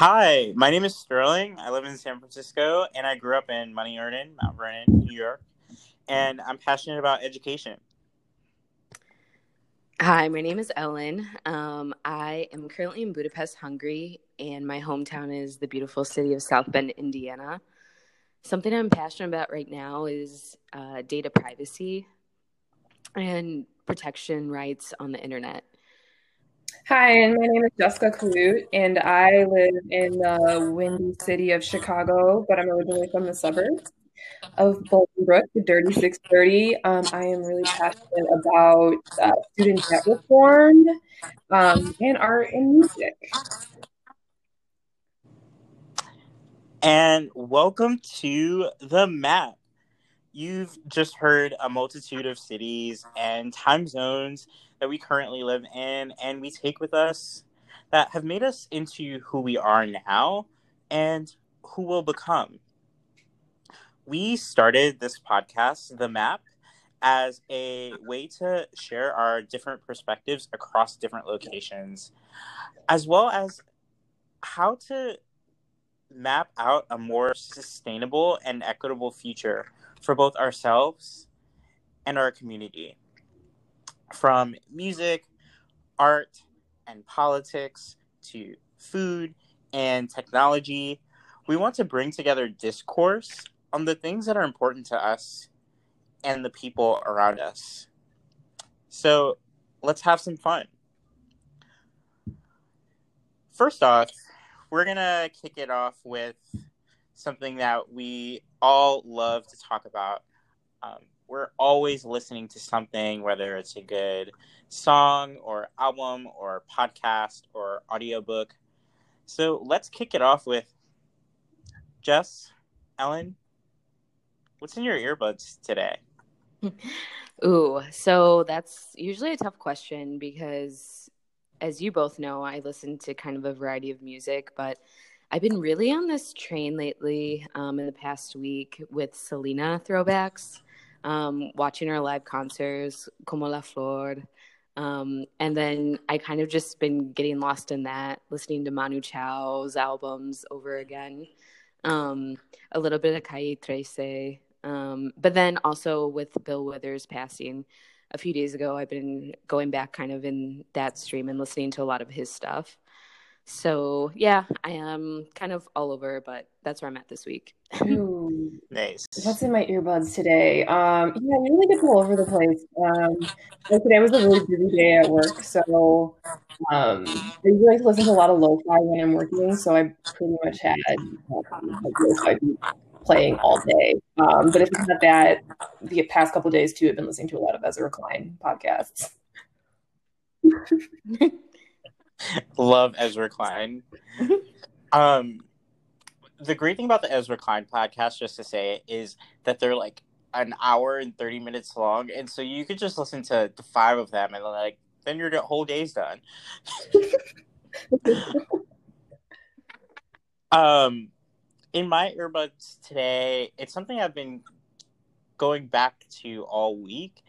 Hi, my name is Sterling. I live in San Francisco and I grew up in Money Vernon, Mount Vernon, New York. And I'm passionate about education. Hi, my name is Ellen. Um, I am currently in Budapest, Hungary, and my hometown is the beautiful city of South Bend, Indiana. Something I'm passionate about right now is uh, data privacy and protection rights on the internet. Hi, and my name is Jessica Clute, and I live in the windy city of Chicago, but I'm originally from the suburbs of Bolingbrook, the Dirty 630. Um, I am really passionate about uh, student debt reform um, and art and music. And welcome to the map. You've just heard a multitude of cities and time zones that we currently live in and we take with us that have made us into who we are now and who we'll become. We started this podcast, The Map, as a way to share our different perspectives across different locations, as well as how to map out a more sustainable and equitable future for both ourselves and our community from music, art, and politics to food and technology. We want to bring together discourse on the things that are important to us and the people around us. So let's have some fun. First off, we're going to kick it off with something that we all love to talk about um, we're always listening to something, whether it's a good song or album or podcast or audiobook. So let's kick it off with Jess, Ellen, what's in your earbuds today? Ooh, so that's usually a tough question because, as you both know, I listen to kind of a variety of music, but I've been really on this train lately um, in the past week with Selena throwbacks um, watching her live concerts, Como la Flor. Um, and then I kind of just been getting lost in that, listening to Manu Chao's albums over again. Um, a little bit of Calle Trece. Um, but then also with Bill Withers passing a few days ago, I've been going back kind of in that stream and listening to a lot of his stuff. So yeah, I am kind of all over, but that's where I'm at this week. Ooh, nice. What's in my earbuds today? Um, yeah, I really get all over the place. Um, today was a really busy day at work, so um, I usually like to listen to a lot of lo-fi when I'm working. So I pretty much had um, like lo-fi playing all day. Um, but if it's not that, the past couple days too, I've been listening to a lot of Ezra Klein podcasts. Love Ezra Klein. um, the great thing about the Ezra Klein podcast, just to say, is that they're like an hour and thirty minutes long, and so you could just listen to the five of them, and like then your whole day's done. um, in my earbuds today, it's something I've been going back to all week.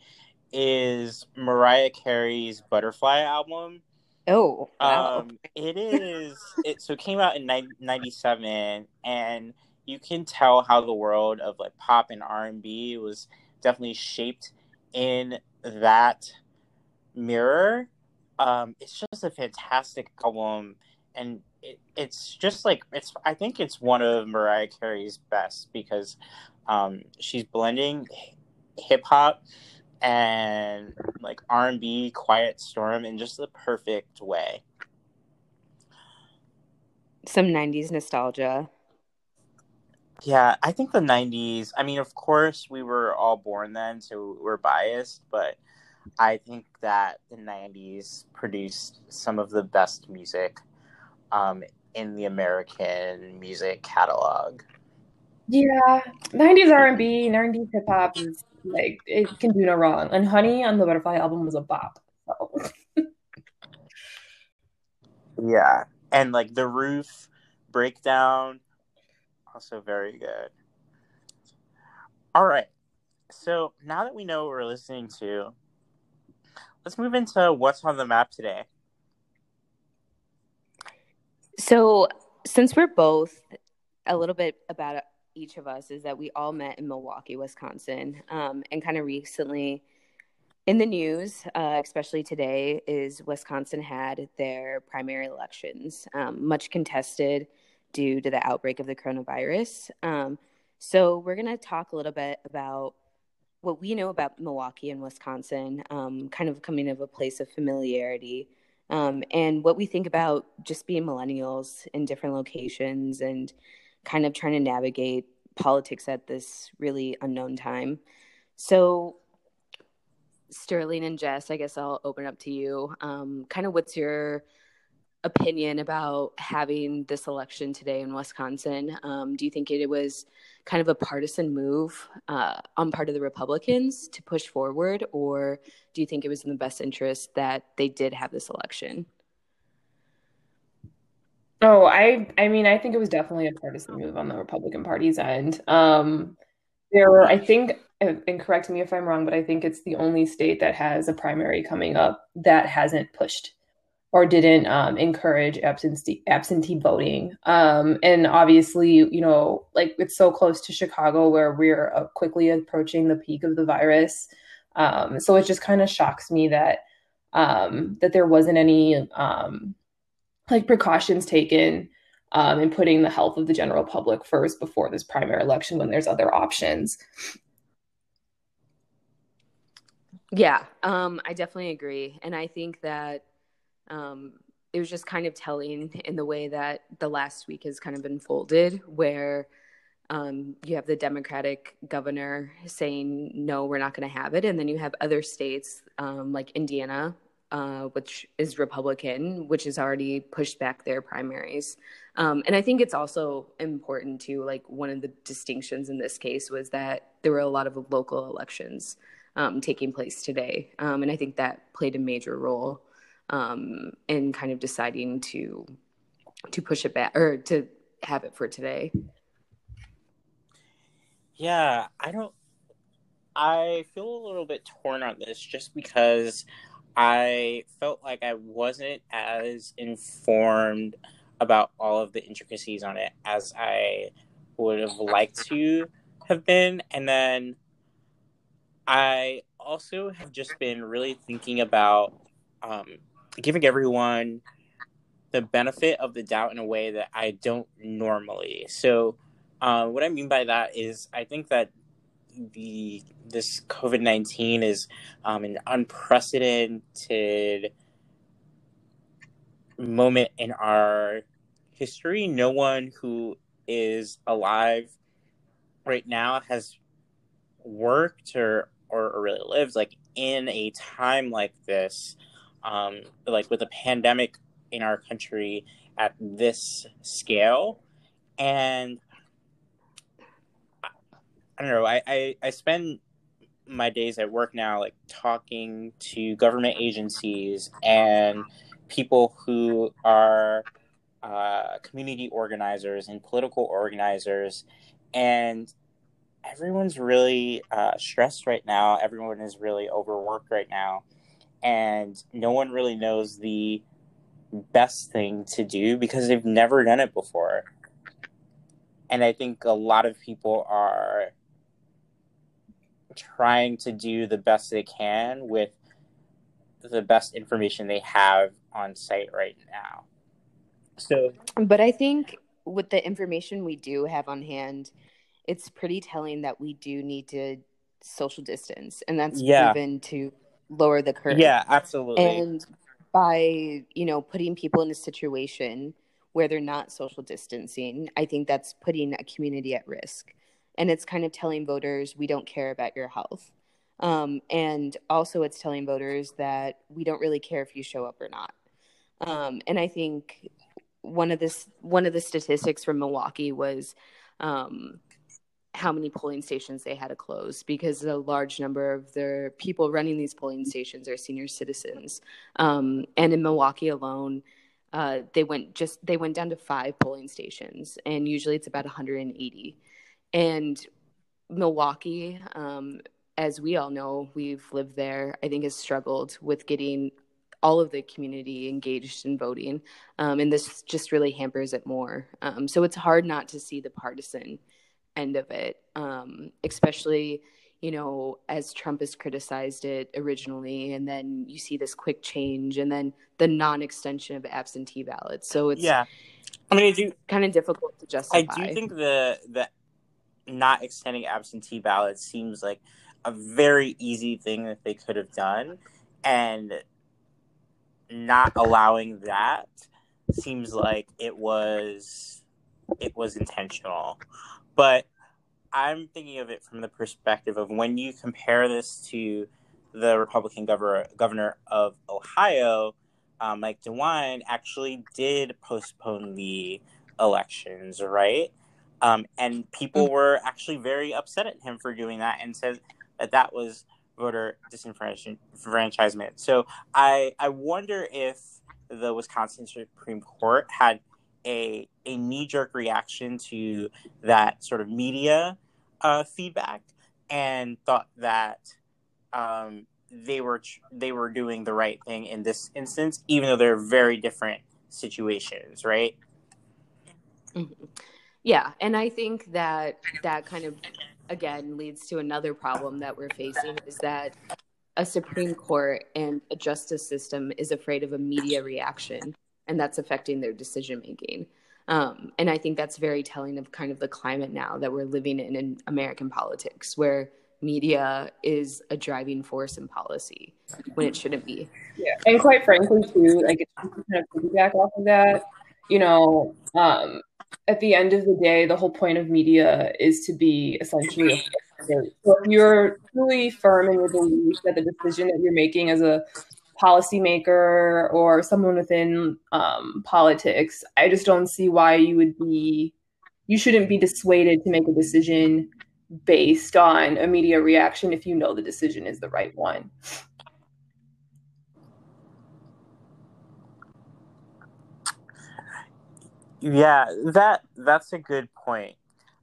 Is Mariah Carey's Butterfly album? Oh, wow. Um, it is. It so it came out in '97, and you can tell how the world of like pop and R and B was definitely shaped in that mirror. Um, it's just a fantastic album, and it, it's just like it's. I think it's one of Mariah Carey's best because um, she's blending hip hop and like R&B Quiet Storm in just the perfect way. Some 90s nostalgia. Yeah, I think the 90s, I mean, of course, we were all born then, so we're biased, but I think that the 90s produced some of the best music um, in the American music catalog. Yeah, 90s R&B, 90s hip hop is like it can do no wrong. And Honey on the Butterfly album was a bop. So. yeah, and like the roof breakdown, also very good. All right, so now that we know what we're listening to, let's move into what's on the map today. So since we're both a little bit about each of us is that we all met in Milwaukee, Wisconsin, um, and kind of recently in the news, uh, especially today, is Wisconsin had their primary elections, um, much contested due to the outbreak of the coronavirus. Um, so, we're going to talk a little bit about what we know about Milwaukee and Wisconsin, um, kind of coming of a place of familiarity, um, and what we think about just being millennials in different locations and kind of trying to navigate politics at this really unknown time. So, Sterling and Jess, I guess I'll open up to you. Um, kind of what's your opinion about having this election today in Wisconsin? Um, do you think it, was kind of a partisan move uh, on part of the Republicans to push forward, or do you think it was in the best interest that they did have this election? Oh, I I mean, I think it was definitely a partisan move on the Republican Party's end. Um, there were, I think, and correct me if I'm wrong, but I think it's the only state that has a primary coming up that hasn't pushed or didn't um, encourage absentee absentee voting. Um, and obviously, you know, like it's so close to Chicago where we're uh, quickly approaching the peak of the virus. Um, so it just kind of shocks me that um, that there wasn't any um, like precautions taken um, and putting the health of the general public first before this primary election when there's other options. Yeah, um, I definitely agree. And I think that um, it was just kind of telling in the way that the last week has kind of unfolded, where um, you have the Democratic governor saying, no, we're not going to have it. And then you have other states um, like Indiana, uh, which is Republican, which has already pushed back their primaries. Um, and I think it's also important to like one of the distinctions in this case was that there were a lot of local elections um, taking place today. Um, and I think that played a major role um, in kind of deciding to to push it back or to have it for today. Yeah, I don't. I feel a little bit torn on this just because I felt like I wasn't as informed about all of the intricacies on it as I would have liked to have been. And then I also have just been really thinking about um, giving everyone the benefit of the doubt in a way that I don't normally. So, uh, what I mean by that is, I think that the this COVID nineteen is um, an unprecedented moment in our history. No one who is alive right now has worked or or, or really lived like in a time like this, um, like with a pandemic in our country at this scale, and I don't know. I, I I spend my days at work now like talking to government agencies and people who are uh, community organizers and political organizers and everyone's really uh, stressed right now. Everyone is really overworked right now, and no one really knows the best thing to do because they've never done it before. And I think a lot of people are trying to do the best they can with the best information they have on site right now. So, but I think with the information we do have on hand, it's pretty telling that we do need to social distance, and that's yeah. proven to lower the curve. Yeah, absolutely. And by you know putting people in a situation where they're not social distancing, I think that's putting a community at risk, and it's kind of telling voters we don't care about your health. Um, and also, it's telling voters that we don't really care if you show up or not. Um, and I think one of this one of the statistics from Milwaukee was um, how many polling stations they had to close because a large number of the people running these polling stations are senior citizens. Um, and in Milwaukee alone, uh, they went just they went down to five polling stations, and usually it's about 180. And Milwaukee, um, as we all know, we've lived there. I think has struggled with getting all of the community engaged in voting. Um, and this just really hampers it more. Um, so it's hard not to see the partisan end of it, um, especially, you know, as Trump has criticized it originally, and then you see this quick change, and then the non-extension of absentee ballots. So it's yeah, I mean, I do kind of difficult to justify. I do think the the not extending absentee ballots seems like a very easy thing that they could have done, and not allowing that seems like it was it was intentional. But I'm thinking of it from the perspective of when you compare this to the Republican governor governor of Ohio, um, Mike DeWine actually did postpone the elections, right? Um, and people mm. were actually very upset at him for doing that and said that that was voter disenfranchisement. So I I wonder if the Wisconsin Supreme Court had a a knee jerk reaction to that sort of media uh, feedback and thought that um, they were they were doing the right thing in this instance, even though they're very different situations, right? Mm-hmm. Yeah, and I think that that kind of again leads to another problem that we're facing is that a Supreme Court and a justice system is afraid of a media reaction, and that's affecting their decision making. Um, and I think that's very telling of kind of the climate now that we're living in in American politics, where media is a driving force in policy when it shouldn't be. Yeah, and quite frankly, too, like it's kind of piggyback off of that. You know, um, at the end of the day, the whole point of media is to be essentially so if you're truly firm in your belief that the decision that you're making as a policymaker or someone within um, politics, I just don't see why you would be, you shouldn't be dissuaded to make a decision based on a media reaction if you know the decision is the right one. Yeah, that that's a good point.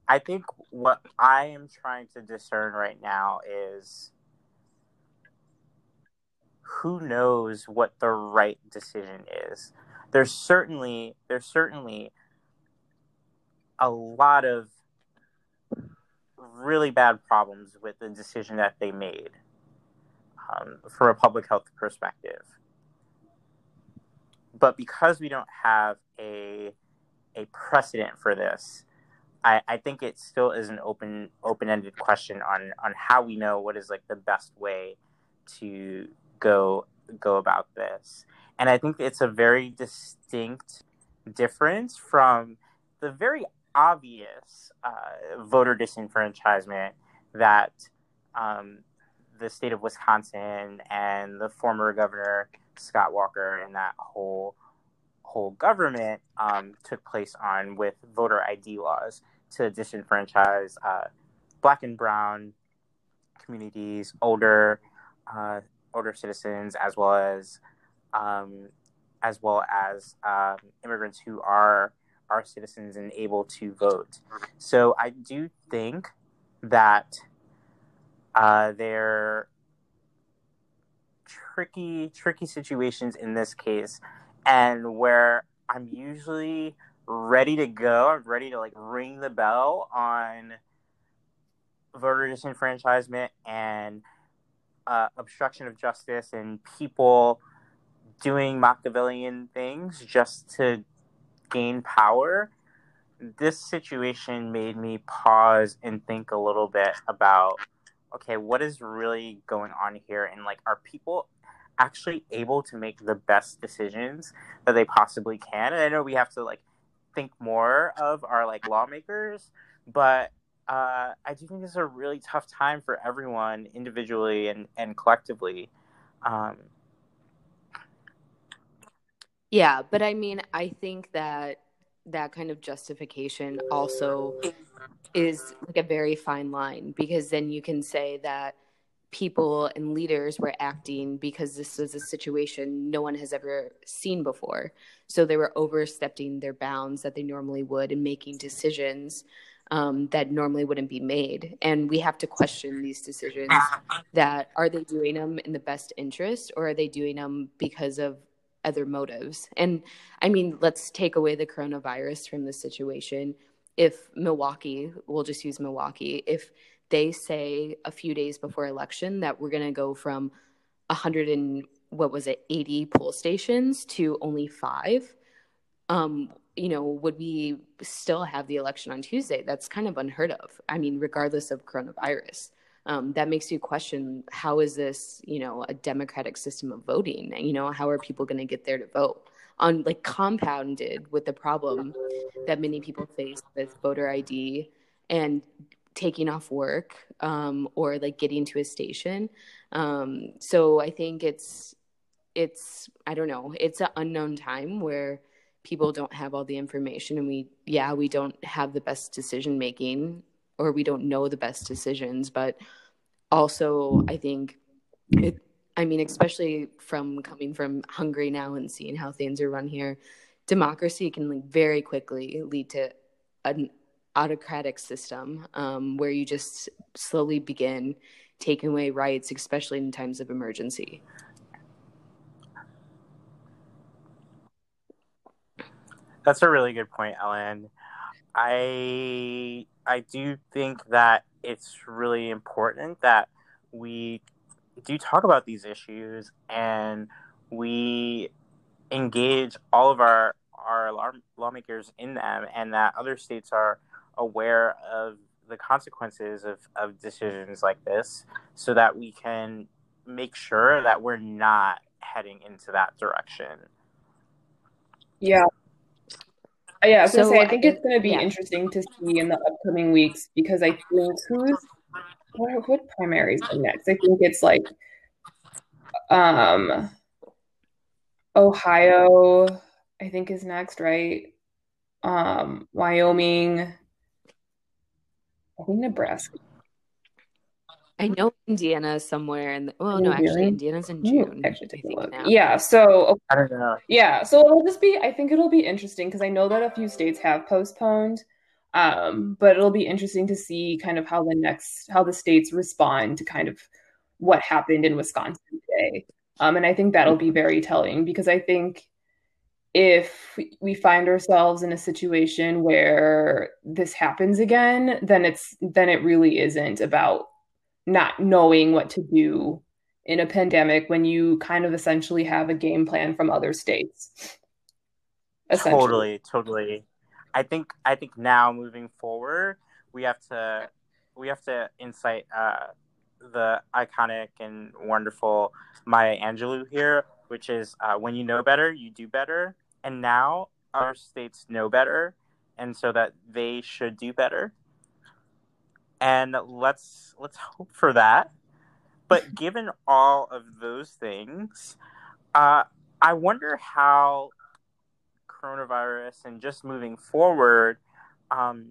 I think what I am trying to discern right now is who knows what the right decision is. There's certainly there's certainly a lot of really bad problems with the decision that they made um, from a public health perspective. But because we don't have a a precedent for this, I, I think it still is an open open ended question on on how we know what is like the best way to go go about this. And I think it's a very distinct difference from the very obvious uh, voter disenfranchisement that um, the state of Wisconsin and the former governor Scott Walker and that whole whole government um, took place on with voter ID laws to disenfranchise uh, black and brown communities, older uh, older citizens, as well as um, as well as um, immigrants who are are citizens and able to vote. So I do think that uh, they're tricky, tricky situations in this case, and where I'm usually ready to go. I'm ready to like ring the bell on voter disenfranchisement and uh, obstruction of justice and people doing Machiavellian things just to gain power, this situation made me pause and think a little bit about okay, what is really going on here? And like, are people actually able to make the best decisions that they possibly can? And I know we have to like think more of our like lawmakers, but uh, I do think it's a really tough time for everyone individually and, and collectively. Um, yeah, but I mean, I think that that kind of justification also is like a very fine line because then you can say that people and leaders were acting because this was a situation no one has ever seen before. So they were overstepping their bounds that they normally would and making decisions um, that normally wouldn't be made. And we have to question these decisions that are they doing them in the best interest or are they doing them because of other motives? And I mean, let's take away the coronavirus from the situation. If Milwaukee, we'll just use Milwaukee, if they say a few days before election that we're going to go from 100 and what was it 80 poll stations to only five um, you know, would we still have the election on Tuesday? That's kind of unheard of. I mean, regardless of coronavirus, um, that makes you question how is this, you know, a democratic system of voting? You know, how are people going to get there to vote? On like compounded with the problem that many people face with voter ID and taking off work um, or like getting to a station. Um, so I think it's it's I don't know, it's an unknown time where people don't have all the information and we yeah we don't have the best decision making or we don't know the best decisions but also i think it i mean especially from coming from hungary now and seeing how things are run here democracy can like very quickly lead to an autocratic system um, where you just slowly begin taking away rights especially in times of emergency That's a really good point, Ellen. I I do think that it's really important that we do talk about these issues and we engage all of our our lawmakers in them and that other states are aware of the consequences of, of decisions like this so that we can make sure that we're not heading into that direction. Yeah, uh, yeah, I was so, gonna say I think it's gonna be yeah. interesting to see in the upcoming weeks because I think who's what, what primaries are next? I think it's like um Ohio, I think is next, right? Um, Wyoming, I think Nebraska. I know Indiana somewhere, and well, no, actually, Indiana's in June. actually, take a look. Now. Yeah, so I don't know. Yeah, so it'll just be. I think it'll be interesting because I know that a few states have postponed, um, but it'll be interesting to see kind of how the next how the states respond to kind of what happened in Wisconsin today. Um, and I think that'll be very telling because I think if we find ourselves in a situation where this happens again, then it's then it really isn't about not knowing what to do in a pandemic when you kind of essentially have a game plan from other states. Totally, totally. I think I think now moving forward, we have to we have to incite uh, the iconic and wonderful Maya Angelou here, which is uh, when you know better, you do better. And now our states know better, and so that they should do better and let's let's hope for that. But given all of those things, uh, I wonder how coronavirus and just moving forward, um,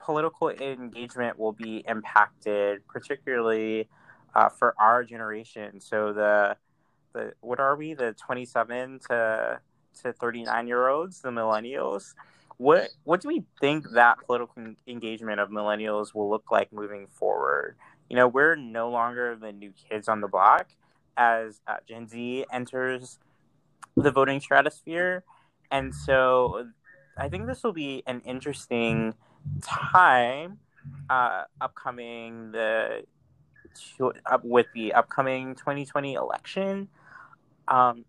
political engagement will be impacted, particularly uh, for our generation. So the the what are we? The twenty seven to to thirty nine year olds, the millennials what what do we think that political engagement of millennials will look like moving forward? You know, we're no longer the new kids on the block as uh, Gen Z enters the voting stratosphere, and so I think this will be an interesting time uh, upcoming the to, up with the upcoming 2020 election. Um,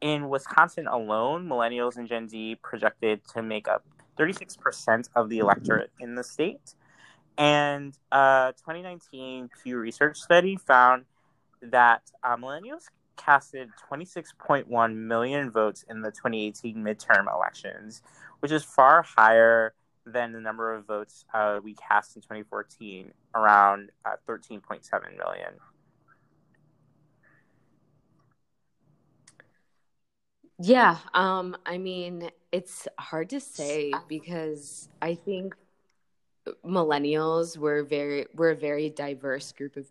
in Wisconsin alone, millennials and Gen Z projected to make up 36% of the electorate in the state. And a 2019 Pew Research study found that uh, millennials casted 26.1 million votes in the 2018 midterm elections, which is far higher than the number of votes uh, we cast in 2014, around uh, 13.7 million. Yeah, um, I mean, it's hard to say because I think millennials were very we're a very diverse group of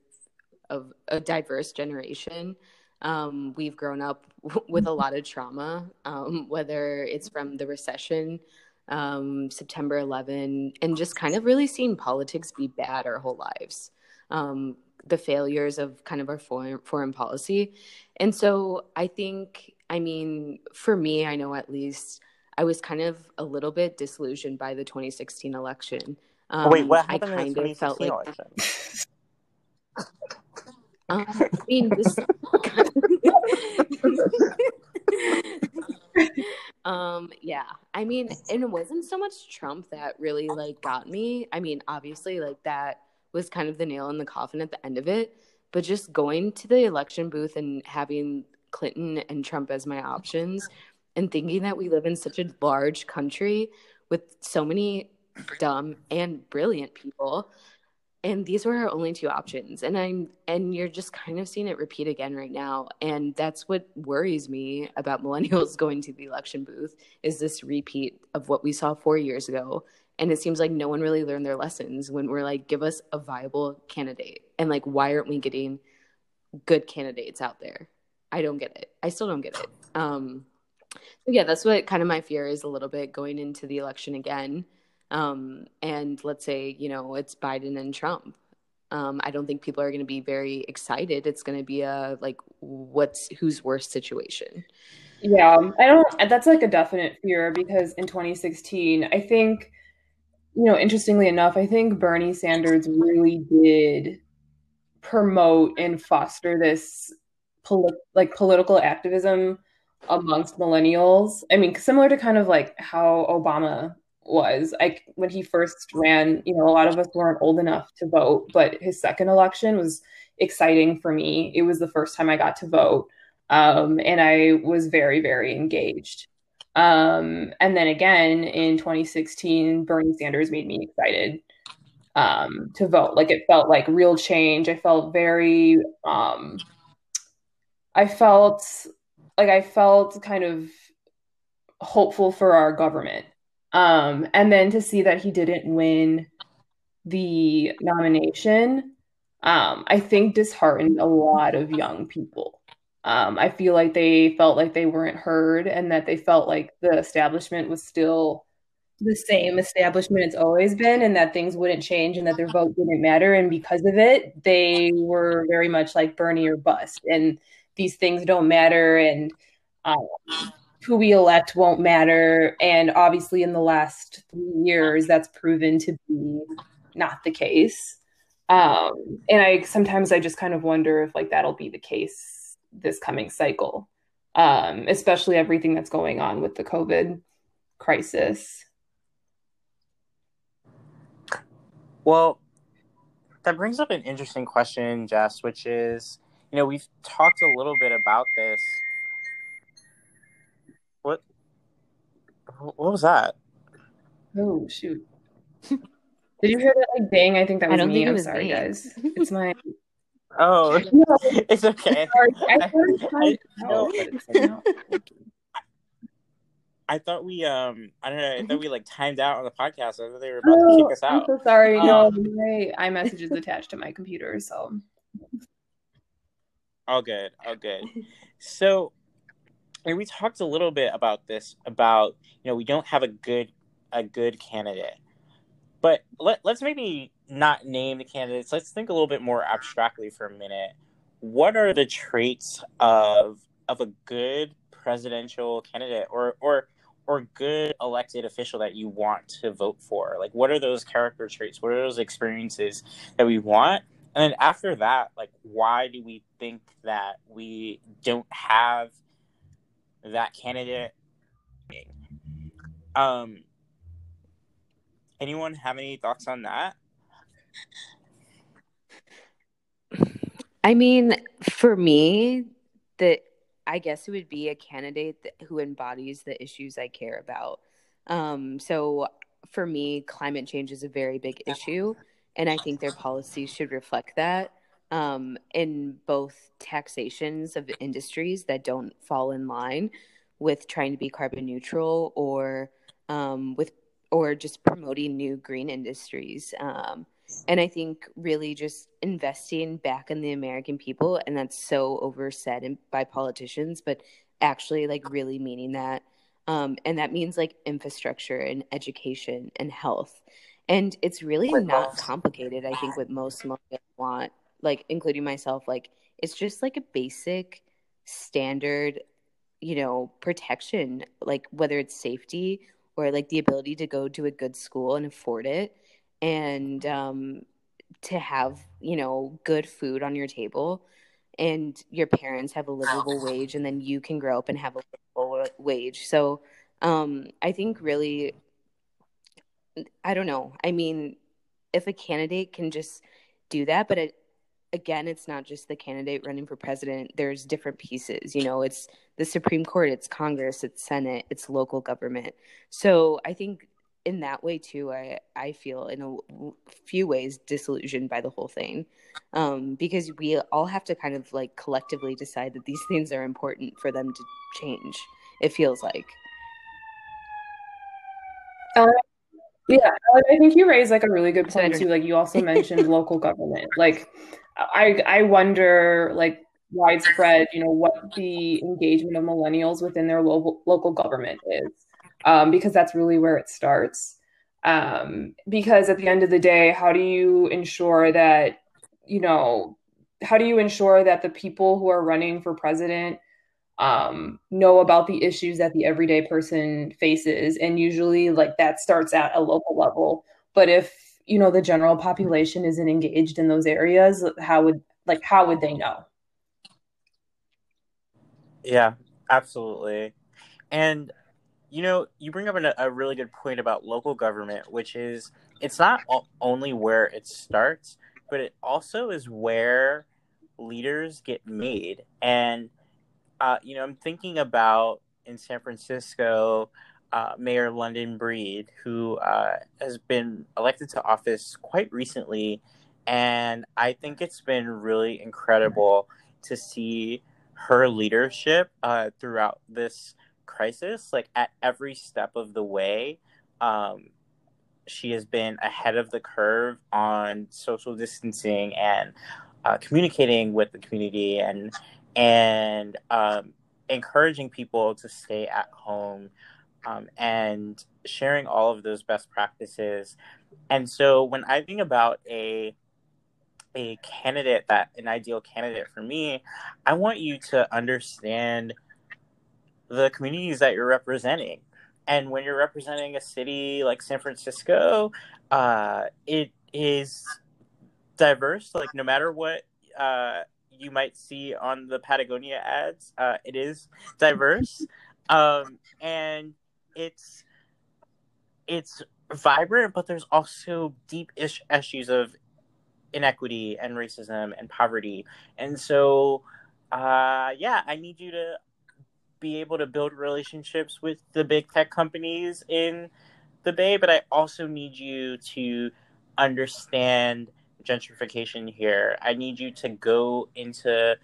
of a diverse generation. Um, we've grown up with a lot of trauma, um, whether it's from the recession um, September 11, and just kind of really seeing politics be bad our whole lives. Um, the failures of kind of our foreign foreign policy, and so I think, I mean, for me, I know at least I was kind of a little bit disillusioned by the 2016 election. Um, Wait, what happened I kind of felt like. Um, I mean, this. um yeah i mean and it wasn't so much trump that really like got me i mean obviously like that was kind of the nail in the coffin at the end of it but just going to the election booth and having clinton and trump as my options and thinking that we live in such a large country with so many dumb and brilliant people. And these were our only two options. And i'm and you're just kind of seeing it repeat again right now. And that's what worries me about millennials going to the election booth is this repeat of what we saw four years ago. And it seems like no one really learned their lessons when we're like give us a viable candidate. And like why aren't we getting good candidates out there i don't get it i still don't get it um so yeah that's what kind of my fear is a little bit going into the election again um, and let's say you know it's Biden and Trump. Um, I don't think people are going to be very excited. It's going to be a like what's who's worst situation. Yeah, I don't. That's like a definite fear because in 2016, I think you know, interestingly enough, I think Bernie Sanders really did promote and foster this poli- like political activism amongst millennials. I mean, similar to kind of like how Obama was. I when he first ran, you know, a lot of us weren't old enough to vote, but his second election was exciting for me. It was the first time I got to vote, um, and I was very, very engaged. Um, and then again in 2016, Bernie Sanders made me excited um, to vote. Like it felt like real change. I felt very. Um, I felt like I felt kind of hopeful for our government um, and then to see that he didn't win the nomination, um, I think disheartened a lot of young people. Um, I feel like they felt like they weren't heard and that they felt like the establishment was still the same establishment it's always been and that things wouldn't change and that their vote didn't matter. And because of it, they were very much like Bernie or bust. And these things don't matter. And um, who we elect won't matter. And obviously, in the last three years, that's proven to be not the case. Um, and I sometimes I just kind of wonder if like that'll be the case this coming cycle, um, especially everything that's going on with the COVID crisis. Well, that brings up an interesting question, Jess, which is, you know, we've talked a little bit about this what? What was that? Oh shoot! Did you hear that like bang? I think that was I me. I'm sorry, me. guys. It's my. Oh, no. it's okay. I, I, I, I thought we um I don't know I thought we like timed out on the podcast. I thought they were about oh, to kick us out. I'm so sorry. Um, no, my iMessage is attached to my computer, so all good, all good. So and we talked a little bit about this about you know we don't have a good a good candidate. But let, let's maybe not name the candidates. Let's think a little bit more abstractly for a minute. What are the traits of of a good presidential candidate or or or good elected official that you want to vote for? Like what are those character traits? What are those experiences that we want and then after that like why do we think that we don't have that candidate. Um, anyone have any thoughts on that? I mean, for me, that I guess it would be a candidate that, who embodies the issues I care about. Um, so for me, climate change is a very big issue, and I think their policies should reflect that um, in both taxations of industries that don't fall in line with trying to be carbon neutral or um, with or just promoting new green industries. Um, and I think really just investing back in the American people, and that's so oversaid by politicians, but actually like really meaning that Um, and that means like infrastructure and education and health. And it's really not complicated, I think, what most millennials want, like, including myself. Like, it's just like a basic standard, you know, protection, like whether it's safety or like the ability to go to a good school and afford it and um, to have, you know, good food on your table and your parents have a livable wage and then you can grow up and have a livable wage. So um, I think really, I don't know. I mean, if a candidate can just do that, but it, again, it's not just the candidate running for president. There's different pieces. You know, it's the Supreme Court, it's Congress, it's Senate, it's local government. So I think in that way too, I I feel in a few ways disillusioned by the whole thing, um, because we all have to kind of like collectively decide that these things are important for them to change. It feels like. Uh, yeah, I think you raised like a really good point too. Like you also mentioned local government. Like I I wonder like widespread, you know, what the engagement of millennials within their local local government is, um, because that's really where it starts. Um, because at the end of the day, how do you ensure that you know how do you ensure that the people who are running for president um, know about the issues that the everyday person faces. And usually like that starts at a local level. But if you know the general population isn't engaged in those areas how would like how would they know? Yeah absolutely. And you know you bring up a really good point about local government which is it's not only where it starts but it also is where leaders get made. And uh, you know i'm thinking about in san francisco uh, Mayor London Breed, who uh, has been elected to office quite recently. And I think it's been really incredible to see her leadership uh, throughout this crisis. Like at every step of the way, um, she has been ahead of the curve on social distancing and uh, communicating with the community and and um, encouraging people to stay at home um, and sharing all of those best practices. And so when I think about a a candidate that an ideal candidate for me, I want you to understand the communities that you're representing. And when you're representing a city like San Francisco, uh, it is diverse. Like no matter what uh, you might see on the Patagonia ads, uh, it is diverse. Um, and it's it's vibrant, but there's also deep ish issues of inequity and racism and poverty. And so, uh, yeah, I need you to be able to build relationships with the big tech companies in the Bay, but I also need you to understand gentrification here. I need you to go into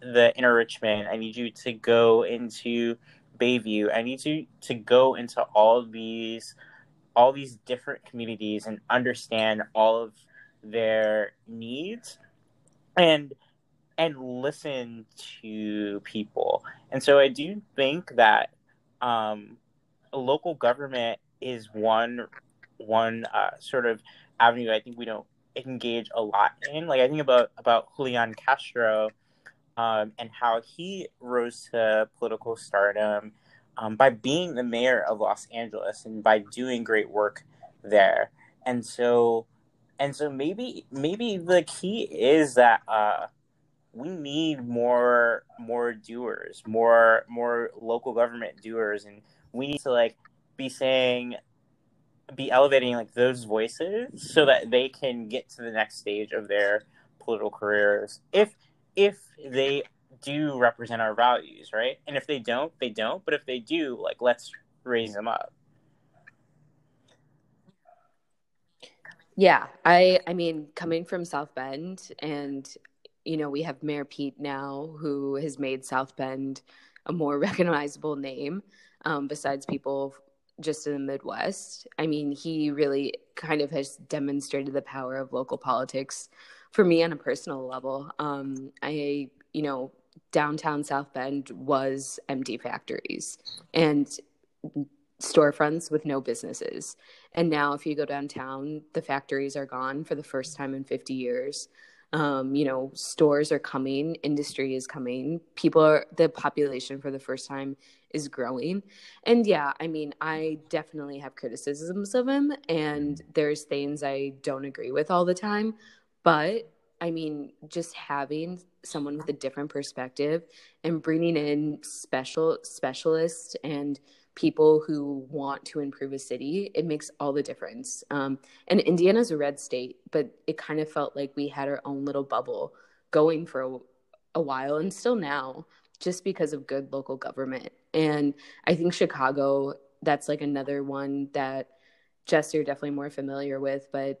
the inner Richmond. I need you to go into Bayview, I need you to go into all these all these different communities and understand all of their needs and and listen to people. And so I do think that um, local government is one one uh, sort of avenue I think we don't engage a lot in. Like I think about about Julian Castro um, and how he rose to political stardom um, by being the mayor of Los Angeles and by doing great work there. And so, and so maybe maybe the key is that uh, we need more more doers, more more local government doers, and we need to like be saying be elevating like those voices so that they can get to the next stage of their political careers if if they do represent our values, right? And if they don't, they don't. But if they do, like let's raise them up. Yeah, I I mean, coming from South Bend and you know, we have Mayor Pete now who has made South Bend a more recognizable name um, besides people just in the Midwest. I mean, he really kind of has demonstrated the power of local politics for me on a personal level. Um, I, you know, downtown South Bend was empty factories. And storefronts with no businesses. And now, if you go downtown, the factories are gone for the first time in 50 years. Um, you know, stores are coming, industry is coming, people are, the population for the first time is growing. And yeah, I mean, I definitely have criticisms of him, and there's things I don't agree with all the time. But I mean, just having someone with a different perspective and bringing in special specialists and people who want to improve a city, it makes all the difference. Um, and Indiana's a red state, but it kind of felt like we had our own little bubble going for a, a while and still now, just because of good local government. And I think Chicago, that's like another one that Jess, you're definitely more familiar with, but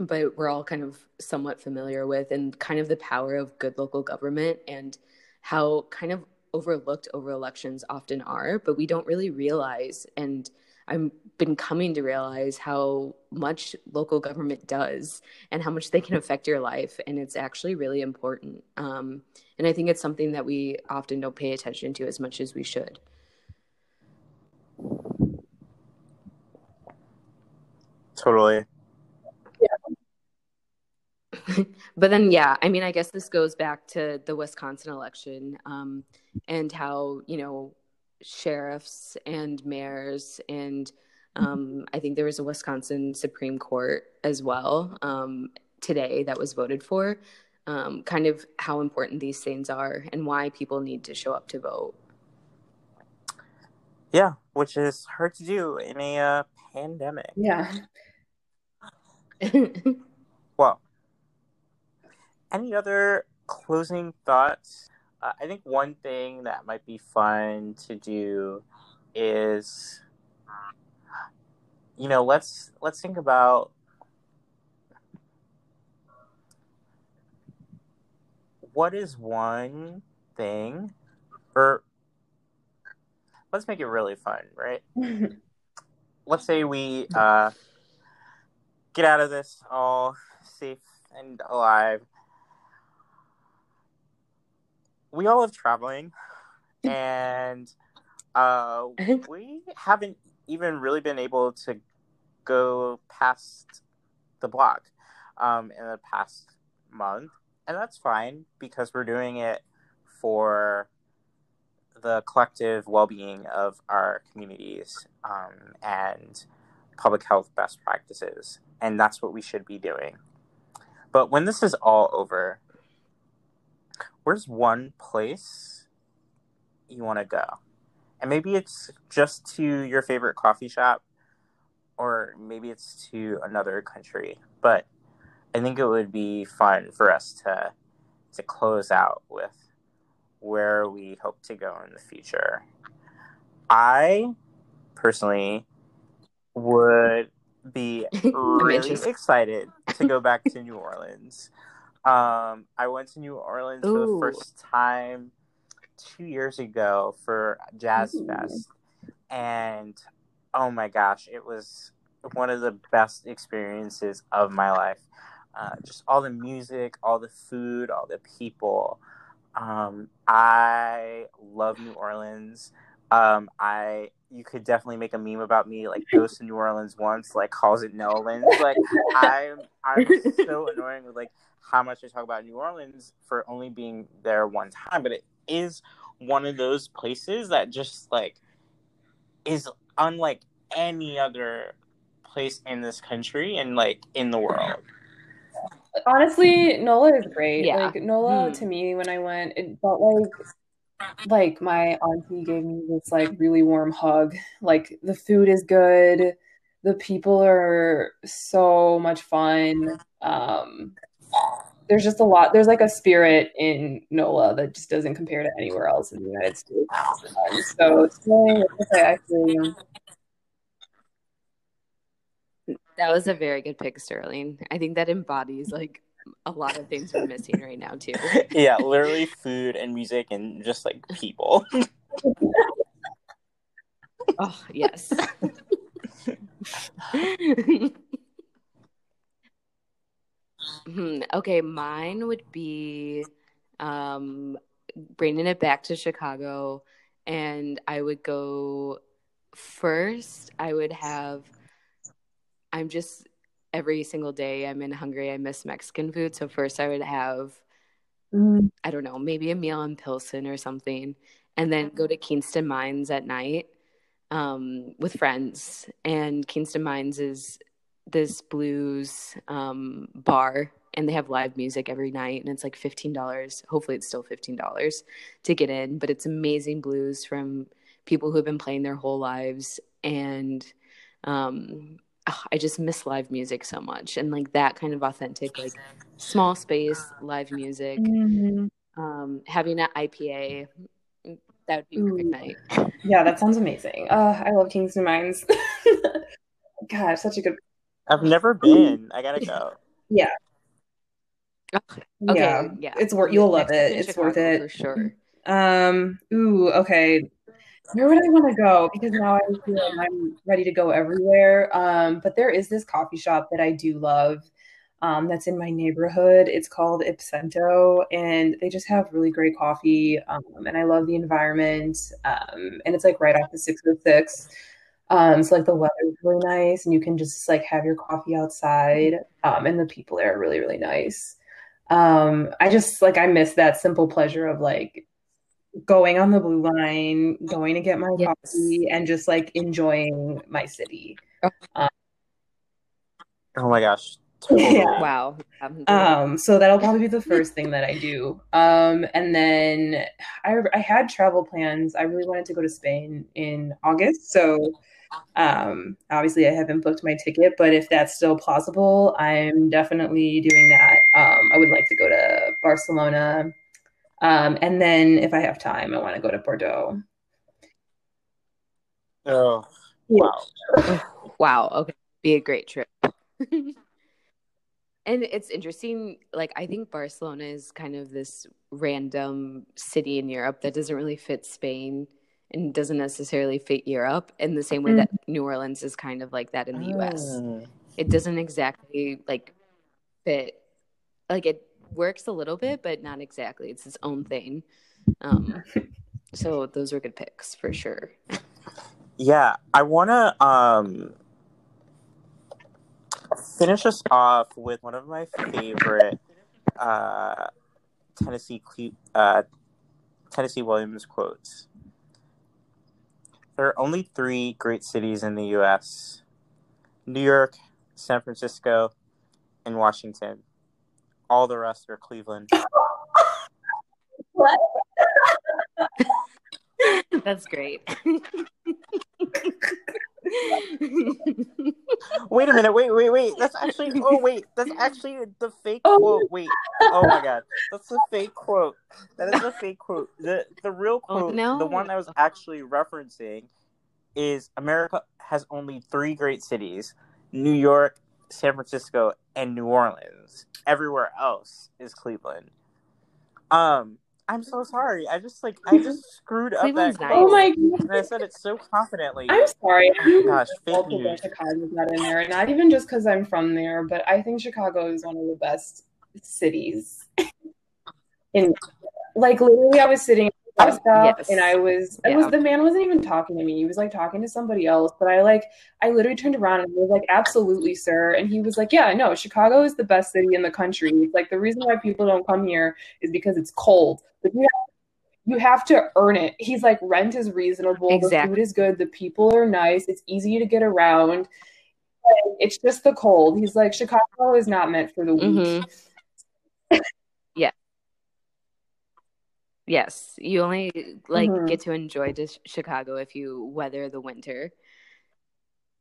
but we're all kind of somewhat familiar with and kind of the power of good local government and how kind of overlooked over elections often are, but we don't really realize. And I've been coming to realize how much local government does and how much they can affect your life. And it's actually really important. Um, and I think it's something that we often don't pay attention to as much as we should. Totally. but then, yeah, I mean, I guess this goes back to the Wisconsin election um, and how, you know, sheriffs and mayors, and um, I think there was a Wisconsin Supreme Court as well um, today that was voted for, um, kind of how important these things are and why people need to show up to vote. Yeah, which is hard to do in a uh, pandemic. Yeah. well, any other closing thoughts? Uh, I think one thing that might be fun to do is, you know, let's let's think about what is one thing, or let's make it really fun, right? let's say we uh, get out of this all safe and alive we all love traveling, and uh, we haven't even really been able to go past the block um, in the past month, and that's fine because we're doing it for the collective well-being of our communities um, and public health best practices, and that's what we should be doing. But when this is all over, where's one place you want to go? And maybe it's just to your favorite coffee shop, or maybe it's to another country. But I think it would be fun for us to to close out with where we hope to go in the future. I personally would be really excited to go back to New Orleans. Um, I went to New Orleans Ooh. for the first time two years ago for Jazz Ooh. Fest, and oh my gosh, it was one of the best experiences of my life. Uh, just all the music, all the food, all the people. Um, I love New Orleans. Um, I you could definitely make a meme about me like goes to New Orleans once, like calls it Orleans. Like I'm I'm so annoying with like how much I talk about New Orleans for only being there one time, but it is one of those places that just like is unlike any other place in this country and like in the world. Honestly, NOLA is great. Yeah. Like NOLA mm. to me when I went, it felt like like my auntie gave me this like really warm hug. Like the food is good, the people are so much fun. Um there's just a lot there's like a spirit in NOLA that just doesn't compare to anywhere else in the United States. Um, so staying actually that was a very good pick, Sterling. I think that embodies like a lot of things we're missing right now too. yeah, literally food and music and just like people. oh yes. Hmm, okay, mine would be um, bringing it back to Chicago, and I would go first, I would have. I'm just every single day I'm in Hungary. I miss Mexican food. So first, I would have. Mm. I don't know, maybe a meal in Pilsen or something, and then go to Kingston Mines at night um, with friends. And Kingston Mines is this blues um, bar, and they have live music every night, and it's like fifteen dollars. Hopefully, it's still fifteen dollars to get in, but it's amazing blues from people who have been playing their whole lives, and um, ugh, I just miss live music so much, and like that kind of authentic, like small space live music. Mhm. Um, having an IPA, that would be a perfect night. Yeah, that sounds amazing. Uh, I love Kingston Mines. God, such a good. I've never been. I gotta go. Yeah. Okay, yeah, yeah, it's worth. You'll love it. in It's worth it for sure. Um. Ooh. Okay. Where would I want to go? Because now I feel like I'm ready to go everywhere. Um. But there is this coffee shop that I do love. Um, that's in my neighborhood. It's called Ipsento, and they just have really great coffee. Um, and I love the environment. Um, and it's like right off the 606. Um, so like the weather's really nice, and you can just like have your coffee outside. Um, and the people there are really, really nice. Um, I just like I miss that simple pleasure of like going on the blue line, going to get my Yes. coffee, and just like enjoying my city. Oh my gosh. Totally. Yeah. Wow. Um, Um, so that'll probably be the first thing that I do. Um, and then I, I had travel plans. I really wanted to go to Spain in August. So um, obviously I haven't booked my ticket, but if that's still plausible, I'm definitely doing that. Um, I would like to go to Barcelona. Um, and then if I have time, I want to go to Bordeaux. Oh, wow. wow. Okay. Be a great trip. and it's interesting. Like, I think Barcelona is kind of this random city in Europe that doesn't really fit Spain and doesn't necessarily fit Europe in the same way that New Orleans is kind of like that in the US. Mm. It doesn't exactly like fit, like, it works a little bit, but not exactly. It's its own thing. Um, so those are good picks for sure. Yeah, I want to um finish us off with one of my favorite uh Tennessee uh Tennessee Williams quotes. There are only three great cities in the U.S. New York, San Francisco, and Washington. All the rest are Cleveland. What? That's great. Wait a minute. Wait, wait, wait. That's actually. Oh, wait. That's actually the fake Oh. quote. Wait. Oh my god. That's the fake quote. That is the fake quote. The the real Oh, quote, no. the one I was actually referencing, is America has only three great cities: New York, San Francisco, and New Orleans. Everywhere else is Cleveland. Um, I'm so sorry. I just like I just screwed up Cleveland's that nice. quote. Oh my god. And I said it so confidently. I'm sorry. Oh gosh, fake Multiple news. Chicago got in there. Not even just because I'm from there, but I think Chicago is one of the best cities. In like literally, I was sitting the Yes. and I was, it was the man wasn't even talking to me. He was like talking to somebody else. But I like, I literally turned around and was like, "Absolutely, sir." And he was like, "Yeah, no, Chicago is the best city in the country. It's like the reason why people don't come here is because it's cold, but you have, you have to earn it." He's like, "Rent is reasonable. Exactly. The food is good. The people are nice. It's easy to get around." It's just the cold. He's like, Chicago is not meant for the weak. Mhm. yeah. Yes, you only like Mhm. get to enjoy just Chicago if you weather the winter.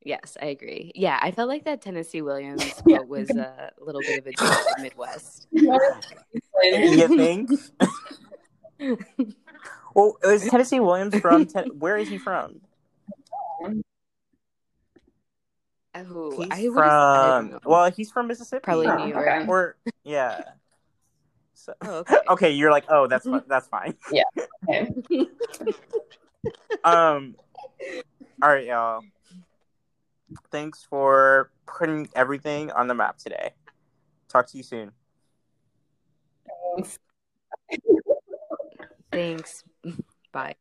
Yes, I agree. Yeah, I felt like that Tennessee Williams Yeah. quote was a little bit of a dig at the Midwest. you think? well, is Tennessee Williams from? Ten- where is he from? Oh, He's I would I don't from. Well, he's from Mississippi. Probably New York. okay. Or yeah. So, Oh, okay. okay, you're like, oh, that's fi- that's fine. Yeah. Okay. Um. All right, y'all. Thanks for putting everything on the map today. Talk to you soon. Thanks. Thanks. Bye.